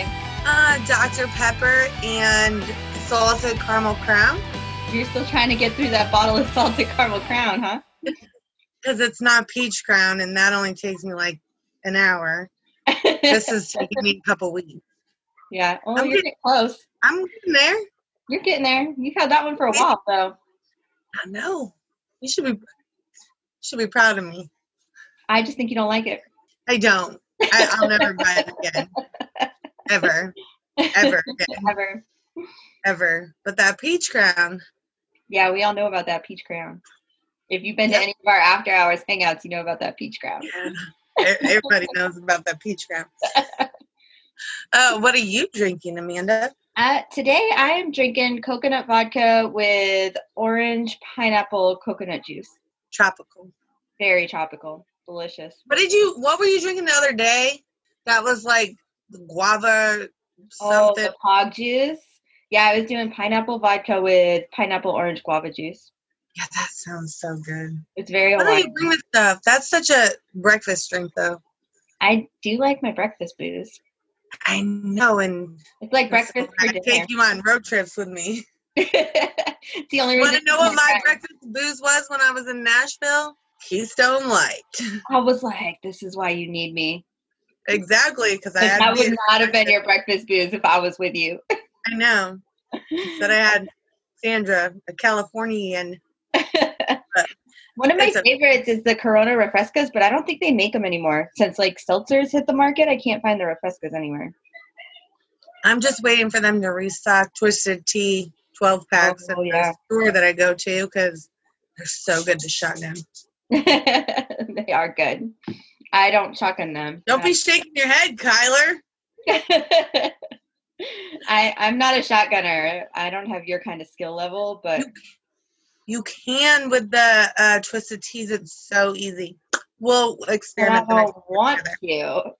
Uh, Dr. Pepper and salted caramel crown. You're still trying to get through that bottle of salted caramel crown, huh? Because it's not peach crown, and that only takes me like an hour. This is taking me a couple weeks. yeah. Oh, I'm you're getting- getting close. I'm getting there. You're getting there. You've had that one for a while, though. I know. You should be you should be proud of me. I just think you don't like it. I don't. I, I'll never buy it again. Ever. Ever. Ever. Ever. But that peach crown. Yeah, we all know about that peach crown. If you've been Yep. to any of our after hours hangouts, you know about that peach crown. Yeah. Everybody knows about that peach crown. Uh, what are you drinking, Amanda? Uh, today I am drinking coconut vodka with orange pineapple coconut juice. Tropical. Very tropical. Delicious. What did you what were you drinking the other day? That was like guava Oh, something. the pog juice. Yeah, I was doing pineapple vodka with pineapple orange guava juice. yeah, that sounds so good. It's very What do you this stuff? That's such a breakfast drink though. I do like my breakfast booze. I know and It's like breakfast for I dinner. take you on road trips with me. it's the only reason. want to know what my breakfast booze was when I was in Nashville? Keystone Light. I was like, this is why you need me. Exactly, because I that would not have been your breakfast booze if I was with you. I know. But I had Sandra, a Californian. One of my a- favorites is the Corona Refrescas, but I don't think they make them anymore. Since like seltzers hit the market, I can't find the Refrescas anywhere. I'm just waiting for them to restock Twisted Tea 12 packs Oh, at yeah. the store that I go to because they're so good to shut down. they are good. I don't chuck shotgun them. Don't be shaking your head, Kyler. I I'm not a shotgunner. I don't have your kind of skill level, but You can with the uh, Twisted Teas. It's so easy. We'll experiment. I don't want to.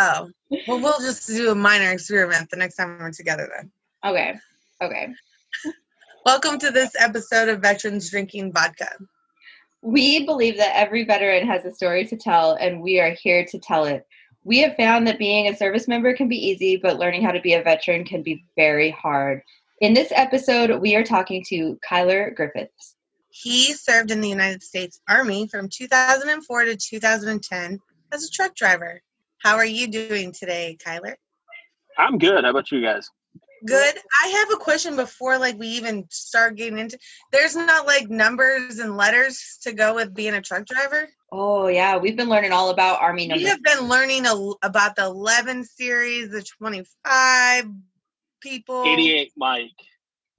Oh, well, we'll just do a minor experiment the next time we're together then. Okay. Okay. Welcome to this episode of Veterans Drinking Vodka. We believe that every veteran has a story to tell, and we are here to tell it. We have found that being a service member can be easy, but learning how to be a veteran can be very hard. In this episode, we are talking to Kyler Griffiths. He served in the United States Army from 2004 to 2010 as a truck driver. How are you doing today, Kyler? I'm good. How about you guys? Good. I have a question before like we even start getting into there's not like numbers and letters to go with being a truck driver. Oh, yeah, we've been learning all about Army numbers. We have been learning a, about the 11 series, the 25 people. 88 Mike.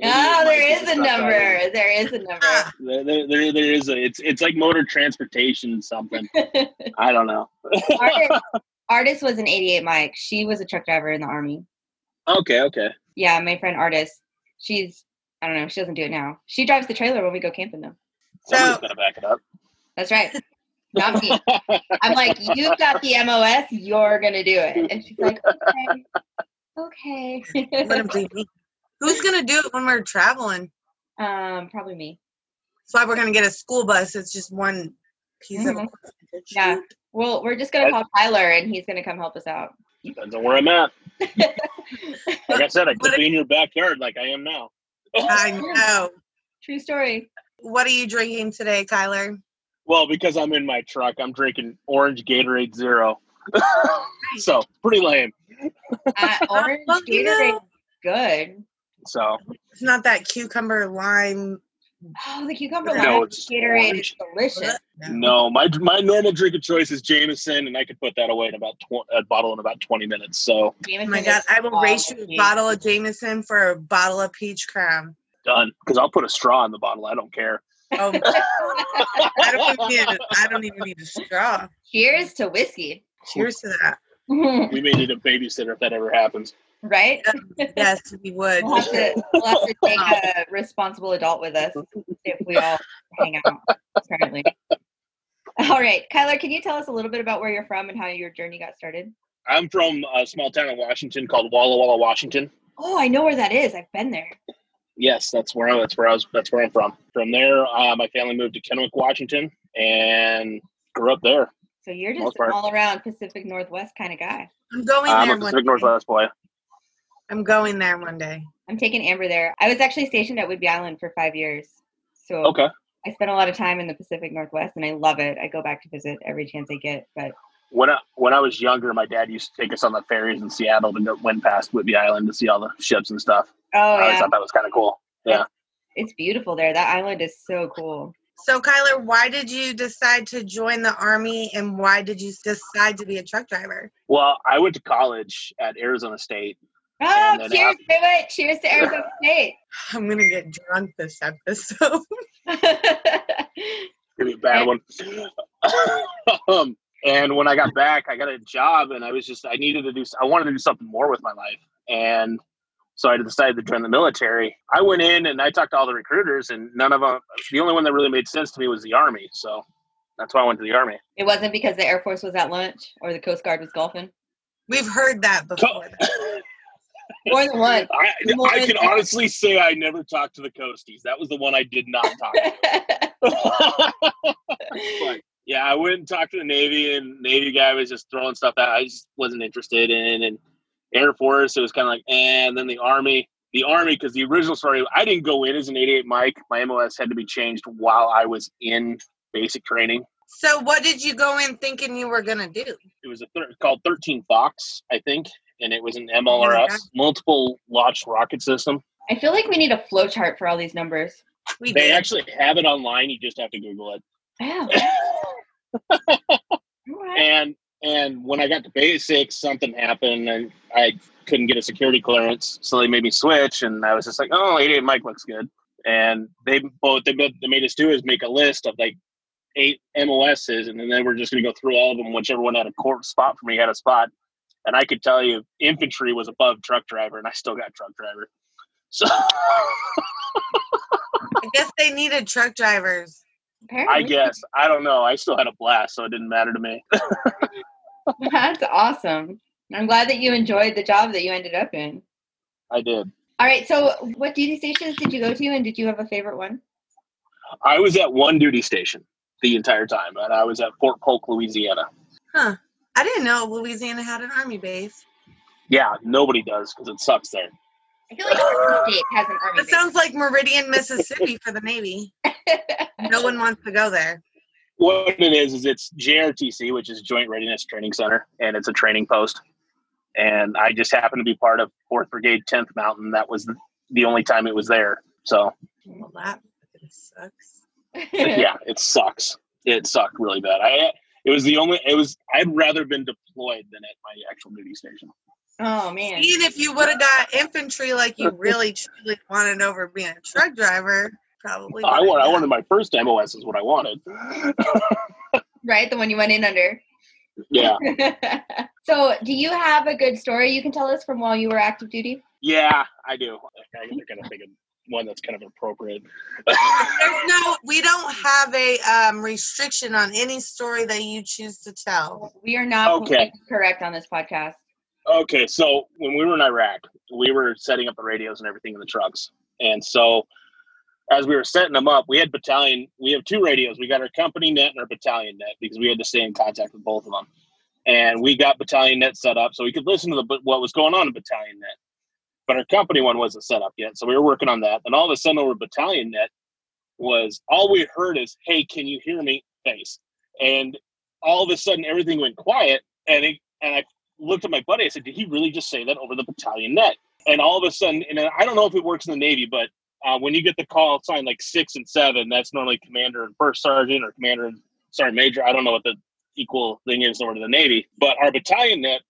Oh, 88 there Mike is a truck driver. number. There is a number. Ah, There, there, there, there is a. It's it's like motor transportation something. I don't know. Artist, Artist was an 88 Mike. She was a truck driver in the Army. Okay, okay. Yeah, my friend Artist. She's, I don't know, she doesn't do it now. She drives the trailer when we go camping, though. Somebody's So- gonna back it up. That's right. Not me. I'm like, you've got the MOS, you're going to do it. And she's like, okay. Okay. let him be me. Who's gonna do it when we're traveling? um, probably me. That's why we're gonna get a school bus. It's just one piece of Mhm. equipment. Yeah. Well, we're just going to call Tyler and he's going to come help us out. Depends on where I'm at. Like I said, I could be in your backyard like I am now. I know. True story. What are you drinking today, Kyler? Well, because I'm in my truck, I'm drinking orange Gatorade Zero. so pretty lame. Uh, orange Well, you know- Gatorade, good. So It's not that cucumber lime. Oh, the cucumber No, lime it's Gatorade orange. is delicious. no, my my normal drink of choice is Jameson, and I could put that away in about tw- a bottle in about 20 minutes. So Oh my god, I will race you a bottle of Jameson for a bottle of peach crown. done. Because I'll put a straw in the bottle. I don't care. Oh, I don't even need a, I don't even need a straw. Cheers to whiskey. Cheers to that. We may need a babysitter if that ever happens. Right? Yes, we would. We'll have, to, we'll have to take a responsible adult with us if we all hang out, apparently. All right. Kyler, can you tell us a little bit about where you're from and how your journey got started? I'm from a small town in Washington called Walla Walla, Washington. Oh, I know where that is. I've been there. Yes, that's where I, that's where I was. That's where I'm from. From there, uh, my family moved to Kennewick, Washington, and grew up there. So you're just an all around Pacific Northwest kind of guy. I'm going I'm there a Pacific. Northwest boy. I'm going there one day. I'm taking Amber there. I was actually stationed at Whidbey Island for five years. So Okay. I spent a lot of time in the Pacific Northwest and I love it. I go back to visit every chance I get. But When I when I was younger, my dad used to take us on the ferries in Seattle to go went past Whidbey Island to see all the ships and stuff. oh I always yeah, thought that was kind of cool. Yeah. it's beautiful there. That island is so cool. So, Kyler, why did you decide to join the Army and why did you decide to be a truck driver? Well, I went to college at Arizona State. Oh, cheers, wait, wait, cheers to Arizona State. I'm going to get drunk this episode. Give me a bad one. um, and when I got back, I got a job, and I was just I needed to do I wanted to do something more with my life, and so I decided to join the military. I went in and I talked to all the recruiters, and none of them. The only one that really made sense to me was the army. So that's why I went to the army. it wasn't because the Air Force was at lunch or the Coast Guard was golfing. We've heard that before. More than one. I, More I than can one. honestly say I never talked to the Coasties. That was the one I did not talk to. but yeah, I went and talked to the Navy, and Navy guy was just throwing stuff out I just wasn't interested in. And Air Force, it was kind of like, eh. and then the Army, the Army, because the original story, I didn't go in as an 88 Mike. My MOS had to be changed while I was in basic training. So, what did you go in thinking you were going to do? It was a thir- called 13 Fox, I think, and it was an Oh MLRS, God. multiple launch rocket system. I feel like we need a flow chart for all these numbers. We They did. actually have it online. You just have to Google it. Oh, all right. and and when I got to basics, something happened, and I couldn't get a security clearance, so they made me switch, and I was just like, "Oh, 88 Mike looks good." And they both they, they made us do is make a list of like eight MOSs, and then they were just going to go through all of them. Whichever one had a court spot for me had a spot, and I could tell you, infantry was above truck driver, and I still got truck driver. So I guess they needed truck drivers. Apparently. I guess I don't know. I still had a blast, so it didn't matter to me. That's awesome. I'm glad that you enjoyed the job that you ended up in. I did. All right. So, what duty stations did you go to, and did you have a favorite one? I was at one duty station the entire time, and I was at Fort Polk, Louisiana. Huh. I didn't know Louisiana had an army base. Yeah, nobody does because it sucks there. I feel like every uh, state has an army. It sounds like Meridian, Mississippi for the Navy. No one wants to go there. What it is is it's JRTC, which is Joint Readiness Training Center, and it's a training post. And I just happened to be part of Fourth Brigade, Tenth Mountain. That was the, the only time it was there. So Well, that sucks. yeah, it sucks. It sucked really bad. I it was the only. It was. I'd rather been deployed than at my actual duty station. oh man. Even if you would have got infantry like you really truly wanted over being a truck driver, probably. I would've want. I wanted my first MOS is what I wanted. Right, the one you went in under. yeah. so, do you have a good story you can tell us from while you were active duty? Yeah, I do. I gotta think of one that's kind of appropriate. There's no, we don't have a um, restriction on any story that you choose to tell. We are not Okay. correct on this podcast. okay, so when we were in Iraq, we were setting up the radios and everything in the trucks, and so as we were setting them up, we had battalion. We have two radios. We got our company net and our battalion net because we had to stay in contact with both of them. And we got battalion net set up so we could listen to the what was going on in battalion net. But our company one wasn't set up yet, so we were working on that. And all of a sudden, over battalion net was all we heard is, "Hey, can you hear me?" Face. And all of a sudden, everything went quiet, and it, and I looked at my buddy. I said, "Did he really just say that over the battalion net?" And all of a sudden, and I don't know if it works in the Navy, but uh, when you get the call sign like six and seven, that's normally commander and first sergeant or commander and sergeant major. I don't know what the equal thing is over to the Navy, but our battalion net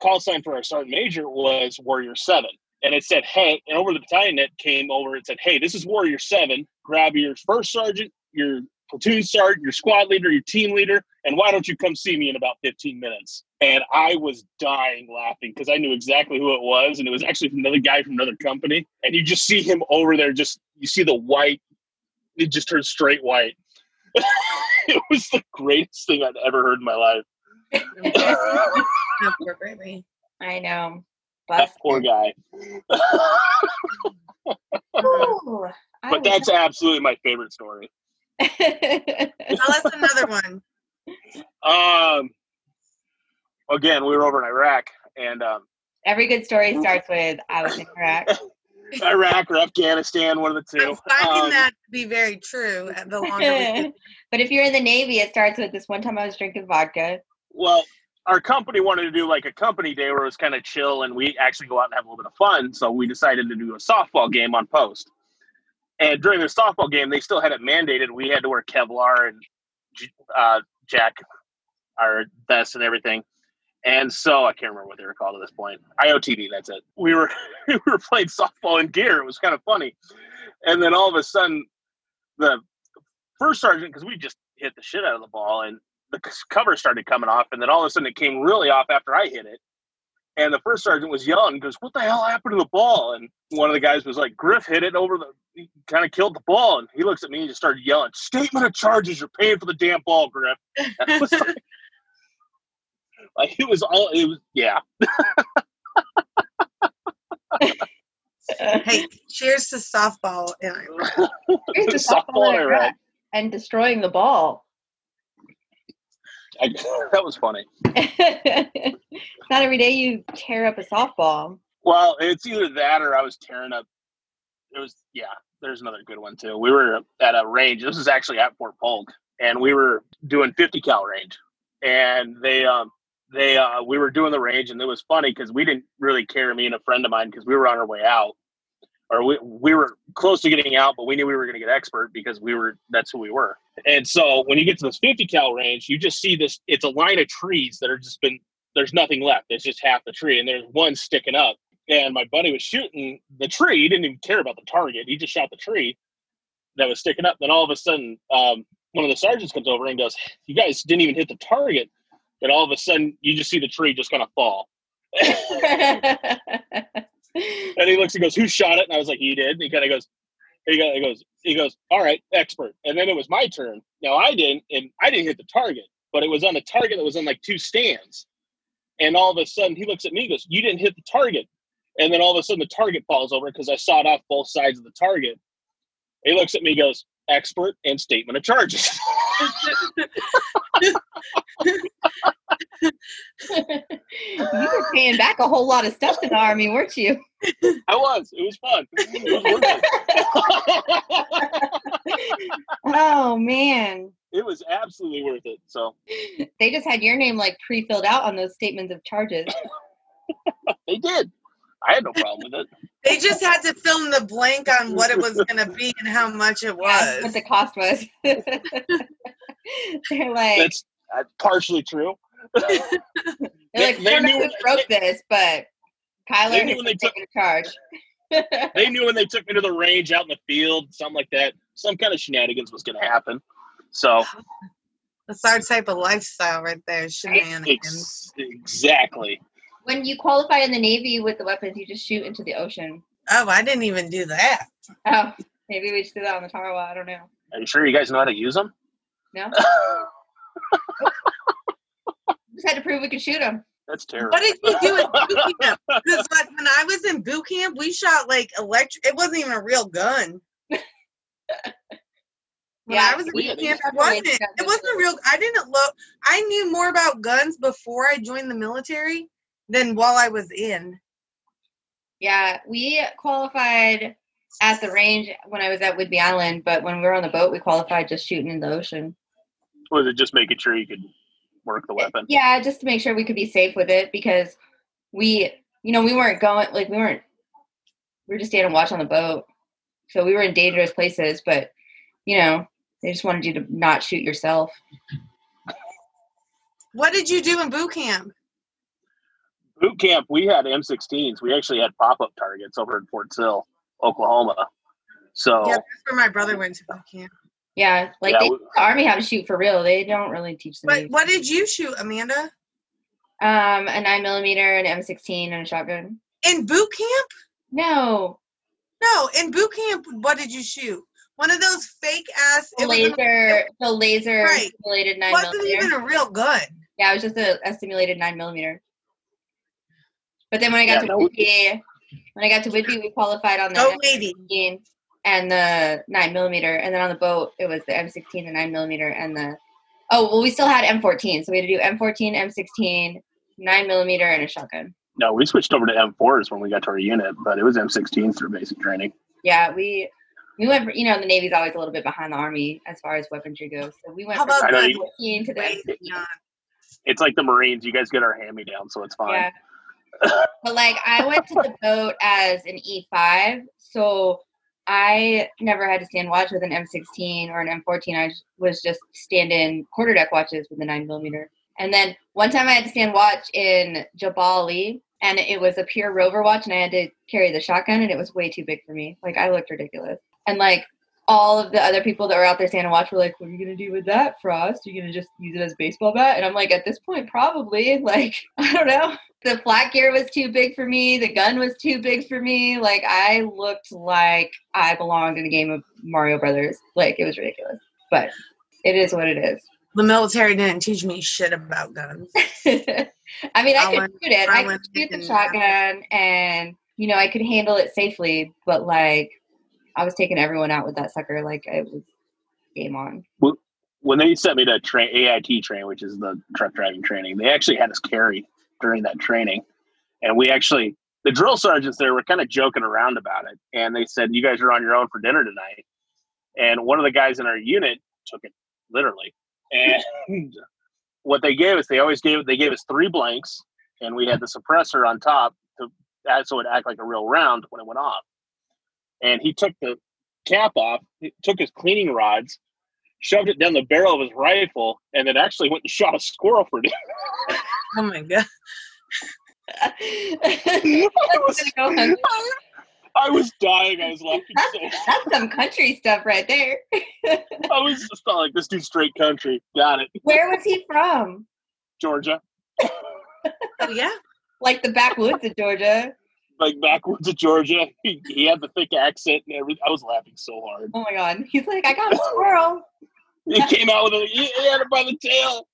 call sign for our sergeant major was Warrior Seven, and it said, "Hey," and over the battalion net came over. It said, "Hey, this is Warrior Seven. Grab your first sergeant, your platoon sergeant, your squad leader, your team leader, and why don't you come see me in about 15 minutes?" And I was dying laughing because I knew exactly who it was, and it was actually another guy from another company. And you just see him over there, just you see the white, it just turns straight white. it was the greatest thing I'd ever heard in my life. Appropriately. I know. That Bust. poor guy. Ooh, but that's absolutely my favorite story. was- Tell us another one. um, again, we were over in Iraq, and um, Every good story starts with I was in Iraq. Iraq or Afghanistan, one of the two. I'm finding Um, that to be very true. uh, The longer we but if you're in the Navy, it starts with this one time I was drinking vodka. Well, our company wanted to do like a company day where it was kind of chill and we actually go out and have a little bit of fun. So we decided to do a softball game on post. And during the softball game, they still had it mandated. We had to wear Kevlar and uh, Jack, our vests and everything. And so I can't remember what they were called at this point. IOTV, that's it. We were we were playing softball in gear. It was kind of funny. And then all of a sudden, the first sergeant, because we just hit the shit out of the ball, and the cover started coming off, and then all of a sudden it came really off after I hit it. And the first sergeant was yelling, goes, What the hell happened to the ball? And one of the guys was like, Griff hit it over the, he kind of killed the ball. And he looks at me and just started yelling, Statement of charges, you're paying for the damn ball, Griff. Was like, like, it was all, it was, yeah. Hey, cheers to softball in Iraq. Here's the Softball softball in in Iraq. Iraq and destroying the ball. I, that was funny. not every day you tear up a softball. Well, it's either that or I was tearing up. It was yeah. There's another good one too. We were at a range. This is actually at Fort Polk, and we were doing 50 cal range. And they um they uh we were doing the range, and it was funny because we didn't really care. Me and a friend of mine because we were on our way out, or we we were close to getting out, but we knew we were going to get expert because we were that's who we were. And so when you get to this 50 cal range, you just see this. It's a line of trees that are just been. There's nothing left. It's just half the tree, and there's one sticking up and my buddy was shooting the tree. He didn't even care about the target. He just shot the tree that was sticking up. Then all of a sudden, um, one of the sergeants comes over and goes, "You guys didn't even hit the target." And all of a sudden, you just see the tree just kind of fall. and he looks and goes, "Who shot it?" And I was like, "He did." And he kind of goes, he goes, he goes, "All right, expert." And then it was my turn. Now I didn't, and I didn't hit the target, but it was on the target that was on like two stands. And all of a sudden, he looks at me and goes, "You didn't hit the target." And then all of a sudden, the target falls over because I sawed off both sides of the target. He looks at me, and goes, "Expert and statement of charges." you were paying back a whole lot of stuff to the army, weren't you? I was. It was fun. It was worth it. oh man. It was absolutely worth it. So They just had your name like pre-filled out on those statements of charges. they did. I had no problem with it. They just had to fill in the blank on what it was going to be and how much it That's what the cost was. they're like, That's, that's partially true. they're like, they- they knew- who broke this, but Kyler They knew when they been taken charge. They knew when they took me to the range out in the field, something like that, some kind of shenanigans was going to happen. So That's our type of lifestyle right there, shenanigans. ex- exactly. when you qualify in the Navy with the weapons, you just shoot into the ocean. Oh, I didn't even do that. Oh, maybe we just do that on the Tarawa. I don't know. Are you sure you guys know how to use them? No, just had to prove we could shoot them. That's terrible. What did you do in boot camp? Because like when I was in boot camp, we shot like electric. It wasn't even a real gun. When Yeah, I was in boot camp, just it wasn't. It wasn't a real. I didn't look. I knew more about guns before I joined the military than while I was in. Yeah, we qualified at the range when I was at Whidbey Island, but when we were on the boat, we qualified just shooting in the ocean. Was it just making sure you could work the eh, weapon? Yeah, just to make sure we could be safe with it because we, you know, we weren't going like we weren't. We were just staying and watch on the boat, so we were in dangerous places. But you know, they just wanted you to not shoot yourself. What did you do in boot camp? Boot camp, we had M16s. We actually had pop up targets over in Fort Sill, Oklahoma. So Yeah, that's where my brother went to boot camp. Yeah, like Yeah, they we- the army how to shoot for real. They don't really teach them. But Navy. what did you shoot, Amanda? Um, a nine millimeter, an M sixteen, and a shotgun. In boot camp? No, No, in boot camp, what did you shoot? One of those fake ass. the It wasn't, laser, the laser Right. simulated it nine wasn't millimeter. even a real gun. Yeah, it was just a, a simulated nine millimeter. But then when I got Yeah, to no. Whidbey, when I got to Whidbey, we qualified on the Oh, lady. M16 and the nine millimeter, and then on the boat it was the M16, the nine millimeter, and the Oh well, we still had M14, so we had to do M14, M16, nine millimeter, and a shotgun. No, we switched over to M4s when we got to our unit, but it was M16s through basic training. Yeah, we we went. For, you know, the Navy's always a little bit behind the Army as far as weaponry goes, so we went How from about the M14 to the M16. It's like the Marines. You guys get our hand me down, so it's fine. Yeah. but like I went to the boat as an E5, so I never had to stand watch with an M16 or an M14. I was just standing quarter deck watches with the nine millimeter. And then one time I had to stand watch in Jebel Ali, and it was a pure rover watch, and I had to carry the shotgun, and it was way too big for me. Like I looked ridiculous, and like all of the other people that were out there standing and watch were like, "What are you gonna do with that, Frost? Are you gonna just use it as a baseball bat?" And I'm like, at this point, probably. Like I don't know. The flat gear was too big for me. The gun was too big for me. Like I looked like I belonged in a game of Mario Brothers. Like it was ridiculous. But it is what it is. The military didn't teach me shit about guns. I mean, I I could went- shoot it. I I could shoot the in- uh, shotgun, and you know, I could handle it safely. But like, I was taking everyone out with that sucker. Like it was game on. When they sent me to AIT train, which is the truck driving training, they actually had us carry during that training, and we actually the drill sergeants there were kind of joking around about it, and they said, "You guys are on your own for dinner tonight." And one of the guys in our unit took it literally, and what they gave us, they always gave they gave us three blanks, and we had the suppressor on top to so it act like a real round when it went off. And he took the cap off, he took his cleaning rods, shoved it down the barrel of his rifle, and then actually went and shot a squirrel for dinner. Oh my god. I was, Go hungry. I was dying. I was laughing so. That's some country stuff right there. I was just thought like this dude's straight country. Got it, Where was he from? Georgia, Oh yeah. Like the backwoods of Georgia. Like backwoods of Georgia. He, he had the thick accent and everything. I was laughing so hard. Oh my god. He's like, I got a squirrel. He came out with a he he had it by the tail.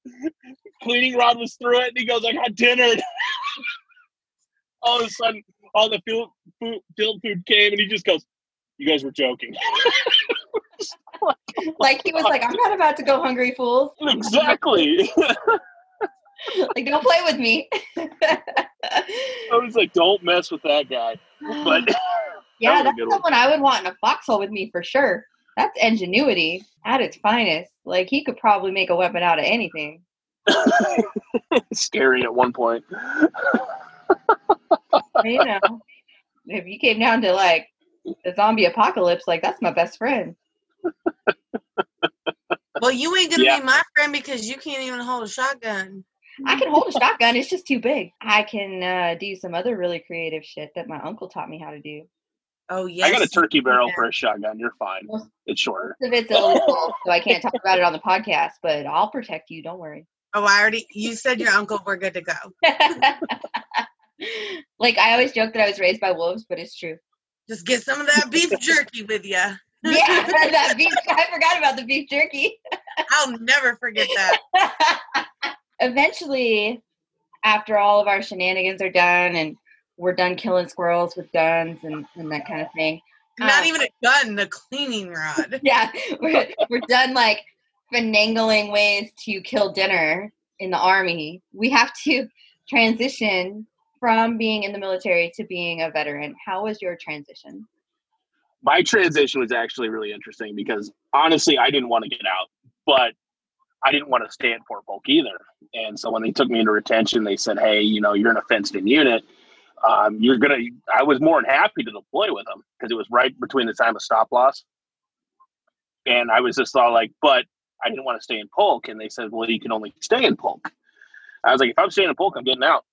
Cleaning rod was through it, and he goes, "I got dinner." all of a sudden, all the field food, field food came, and he just goes, "You guys were joking." Like he was like, I'm not about to go hungry, fools. exactly. Like, don't play with me. I was like, "Don't mess with that guy." But yeah, was a that's good one. someone I would want in a foxhole with me for sure. That's ingenuity at its finest. Like he could probably make a weapon out of anything. scary at one point. you know, if you came down to like the zombie apocalypse, like that's my best friend. Well, you ain't gonna Yeah. be my friend because you can't even hold a shotgun. I can hold a shotgun; it's just too big. I can uh, do some other really creative shit that my uncle taught me how to do. Oh yeah. I got a turkey barrel can. for a shotgun. You're fine. It's shorter. Most it's illegal, so I can't talk about it on the podcast. But I'll protect you. Don't worry. Oh, I already. You said your uncle. We're good to go. like I always joke that I was raised by wolves, but it's true. Just get some of that beef jerky with you. Yeah, that beef. I forgot about the beef jerky. I'll never forget that. Eventually, after all of our shenanigans are done and we're done killing squirrels with guns and, and that kind of thing. Not Uh, even a gun, the cleaning rod. Yeah, we're, we're done like finagling ways to kill dinner in the army. We have to transition from being in the military to being a veteran. How was your transition? My transition was actually really interesting because honestly, I didn't want to get out, but I didn't want to stay in Fort Polk either. And so when they took me into retention, they said, "Hey, you know, you're in a fenced-in unit. Um, you're gonna." I was more than happy to deploy with them because it was right between the time of stop loss, and I was just all like, "But I didn't want to stay in Polk." And they said, "Well, you can only stay in Polk." I was like, "If I'm staying in Polk, I'm getting out."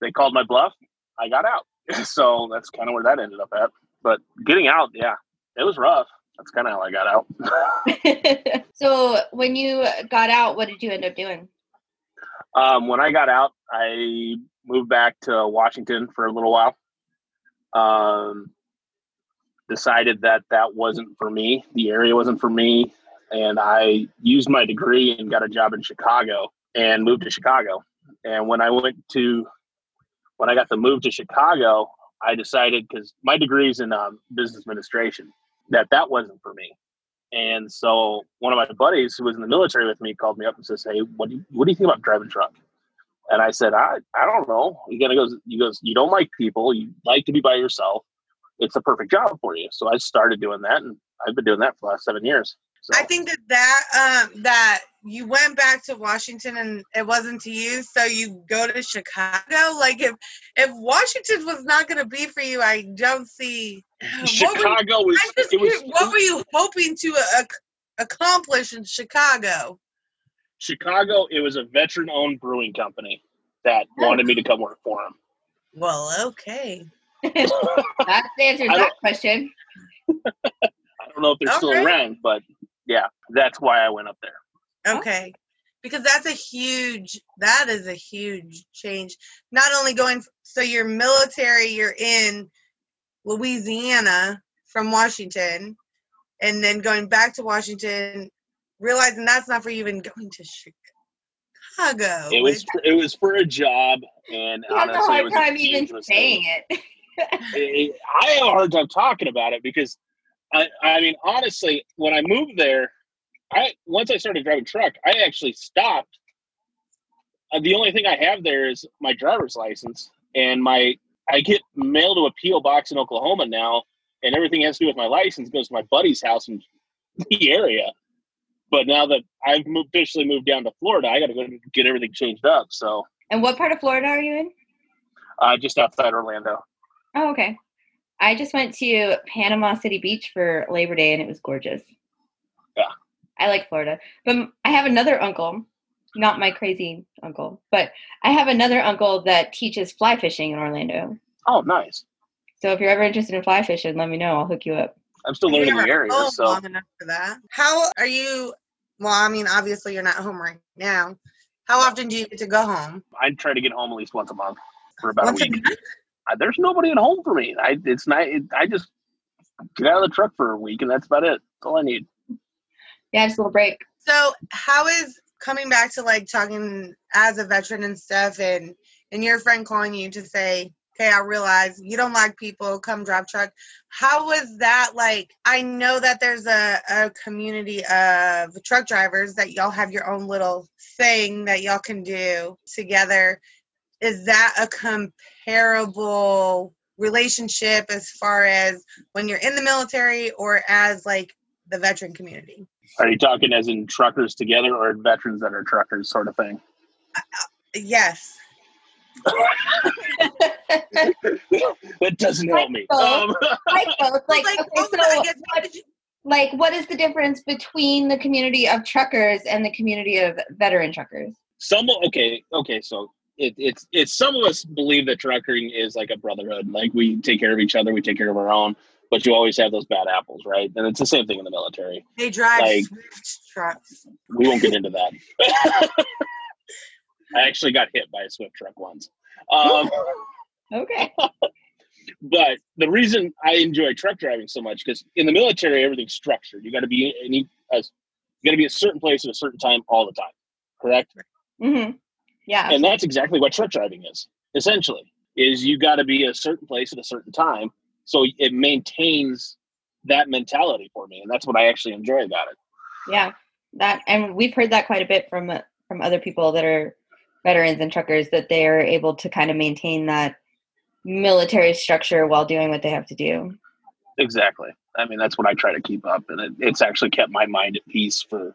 They called my bluff. I got out. so that's kind of where that ended up at. But getting out, yeah, it was rough. That's kind of how I got out. so when you got out, what did you end up doing? Um, when I got out, I moved back to Washington for a little while. Um, decided that that wasn't for me. The area wasn't for me, and I used my degree and got a job in Chicago and moved to Chicago. And when I went to, when I got to move to Chicago, I decided because my degree's in um, business administration that that wasn't for me. And so one of my buddies who was in the military with me called me up and says, "Hey, what do you, what do you think about driving truck?" And I said, "I I don't know." He kind of goes, "He goes, you don't like people. You like to be by yourself. It's the perfect job for you." So I started doing that, and I've been doing that for the last seven years. So, I think that that um, that you went back to Washington and it wasn't to you, so you go to Chicago. Like if if Washington was not going to be for you, I don't see. What were, Chicago was, just it was what were you hoping to uh, accomplish in Chicago? Chicago. It was a veteran-owned brewing company that Oh. wanted me to come work for them. Well, okay. that answers I that question. I don't know if they're still Okay. around, but yeah, that's why I went up there. Okay. Because that's a huge that is a huge change. Not only going so you're military, you're in Louisiana from Washington and then going back to Washington realizing that's not for even going to Chicago. It was for, it was for a job, and You have a honestly, it hard time even saying it. it- I have a hard time talking about it because I, I mean, honestly, when I moved there, I once I started driving truck, I actually stopped. Uh, the only thing I have there is my driver's license and my. I get mail to a PO box in Oklahoma now, and everything has to do with my license goes to my buddy's house in the area. But now that I've officially moved down to Florida, I got to go get everything changed up. So And what part of Florida are you in? uh, just outside Orlando. Oh, okay. I just went to Panama City Beach for Labor Day and it was gorgeous. Yeah. I like Florida. But I have another uncle, not my crazy uncle, but I have another uncle that teaches fly fishing in Orlando. Oh, nice. So if you're ever interested in fly fishing, let me know. I'll hook you up. I'm still learning the area, so long enough for that. How are you well, I mean obviously you're not home right now. How often do you get to go home? I try to get home at least once a month for about Once a a week. month? Uh, There's nobody at home for me. I it's not. It, I just get out of the truck for a week, and that's about it. That's all I need. Yeah, just a little break. So how is coming back to like talking as a veteran and stuff and and your friend calling you to say, Okay, I realize you don't like people, come drop truck. How was that like? I know that there's a, a community of truck drivers that y'all have your own little thing that y'all can do together. Is that a comparable relationship as far as when you're in the military or as like the veteran community? Are you talking as in truckers together or veterans that are truckers, sort of thing? Yes. that doesn't help me. both. Um, like both. Like, Like, okay, oh, so but I guess- what, like what is the difference between the community of truckers and the community of veteran truckers? some okay, okay. So it, it's it's some of us believe that trucking is like a brotherhood. Like we take care of each other, we take care of our own. But you always have those bad apples, right? And it's the same thing in the military. They drive Like- Swift trucks. We won't get into that. I actually got hit by a Swift truck once. Um, Okay. but the reason I enjoy truck driving so much because in the military everything's structured. You got to be any as you got to be a certain place at a certain time all the time, correct? hmm Yeah. And that's exactly what truck driving is. Essentially, is you got to be a certain place at a certain time, so it maintains that mentality for me, and that's what I actually enjoy about it. Yeah, that and we've heard that quite a bit from from other people that are veterans and truckers that they are able to kind of maintain that military structure while doing what they have to do. Exactly. I mean, that's what I try to keep up, and it, it's actually kept my mind at peace for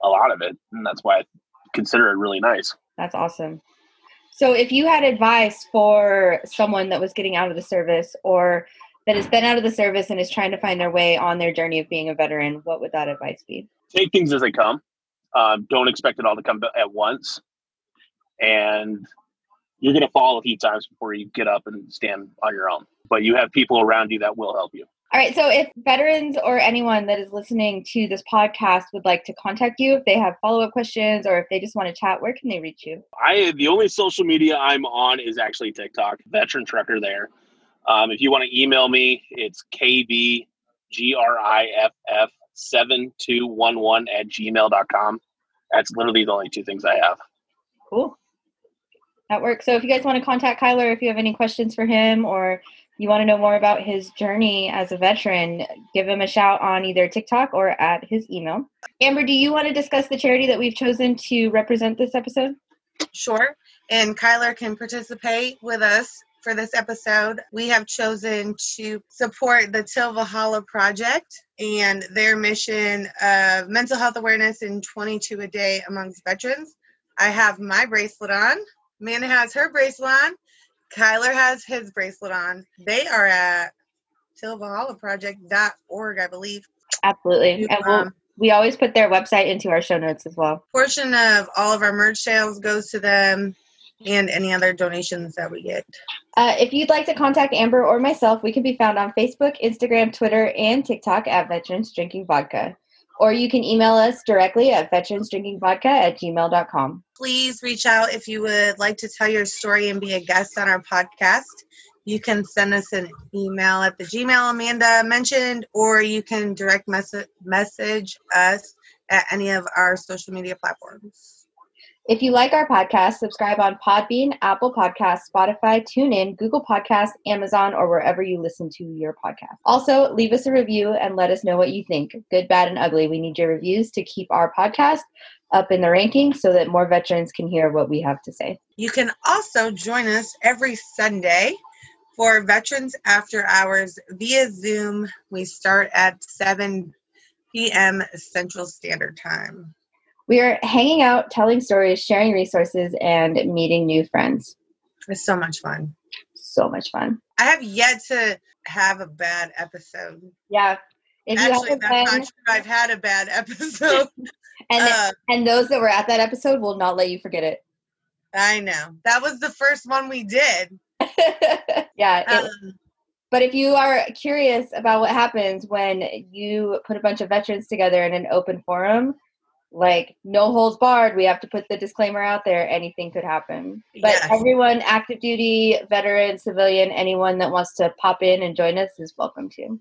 a lot of it, and that's why I consider it really nice. That's awesome. So, if you had advice for someone that was getting out of the service or that has been out of the service and is trying to find their way on their journey of being a veteran, what would that advice be? Take things as they come. Um, don't expect it all to come at once, and you're going to fall a few times before you get up and stand on your own. But you have people around you that will help you. All right. So, if veterans or anyone that is listening to this podcast would like to contact you, if they have follow up questions or if they just want to chat, where can they reach you? I the only social media I'm on is actually TikTok. Veteran Trucker there. Um, if you want to email me, it's kbgriff seven two one one at gmail.com. That's literally the only two things I have. Cool. That works. So if you guys want to contact Kyler, if you have any questions for him or you want to know more about his journey as a veteran, give him a shout on either TikTok or at his email. Amber, do you want to discuss the charity that we've chosen to represent this episode? Sure. And Kyler can participate with us for this episode. We have chosen to support the Till Valhalla Project and their mission of mental health awareness in 22 a day amongst veterans. I have my bracelet on. Amanda has her bracelet on. Kyler has his bracelet on. They are at tillvalhallaproject.org, I believe. Absolutely. And we'll, Um, we always put their website into our show notes as well. portion of all of our merch sales goes to them and any other donations that we get. Uh, if you'd like to contact Amber or myself, we can be found on Facebook, Instagram, Twitter, and TikTok at Veterans Drinking Vodka. Or you can email us directly at veteransdrinkingvodka at gmail.com. Please reach out if you would like to tell your story and be a guest on our podcast. You can send us an email at the Gmail Amanda mentioned, or you can direct message message us at any of our social media platforms. If you like our podcast, subscribe on Podbean, Apple Podcasts, Spotify, TuneIn, Google Podcasts, Amazon, or wherever you listen to your podcast. Also, leave us a review and let us know what you think. Good, bad, and ugly. We need your reviews to keep our podcast up in the rankings so that more veterans can hear what we have to say. You can also join us every Sunday for Veterans After Hours via Zoom. We start at 7 p.m. Central Standard Time. We are hanging out, telling stories, sharing resources, and meeting new friends. It's so much fun. So much fun. I have yet to have a bad episode. Yeah. If Actually, that's been, not true. I've had a bad episode. and, uh, and those that were at that episode will not let you forget it. I know. That was the first one we did. yeah. it- Um, But if you are curious about what happens when you put a bunch of veterans together in an open like no holds barred, we have to put the disclaimer out there. Anything could happen. But Yes. everyone, active duty, veteran, civilian, anyone that wants to pop in and join us is welcome to.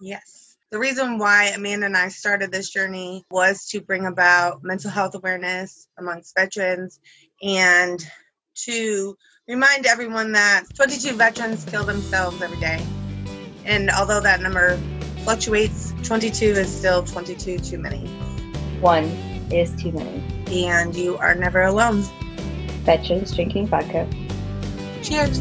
Yes. The reason why Amanda and I started this journey was to bring about mental health awareness amongst veterans and to remind everyone that 22 veterans kill themselves every day. And although that number fluctuates, 22 is still 22 too many. One is too many. And you are never alone. Veterans drinking vodka. Cheers.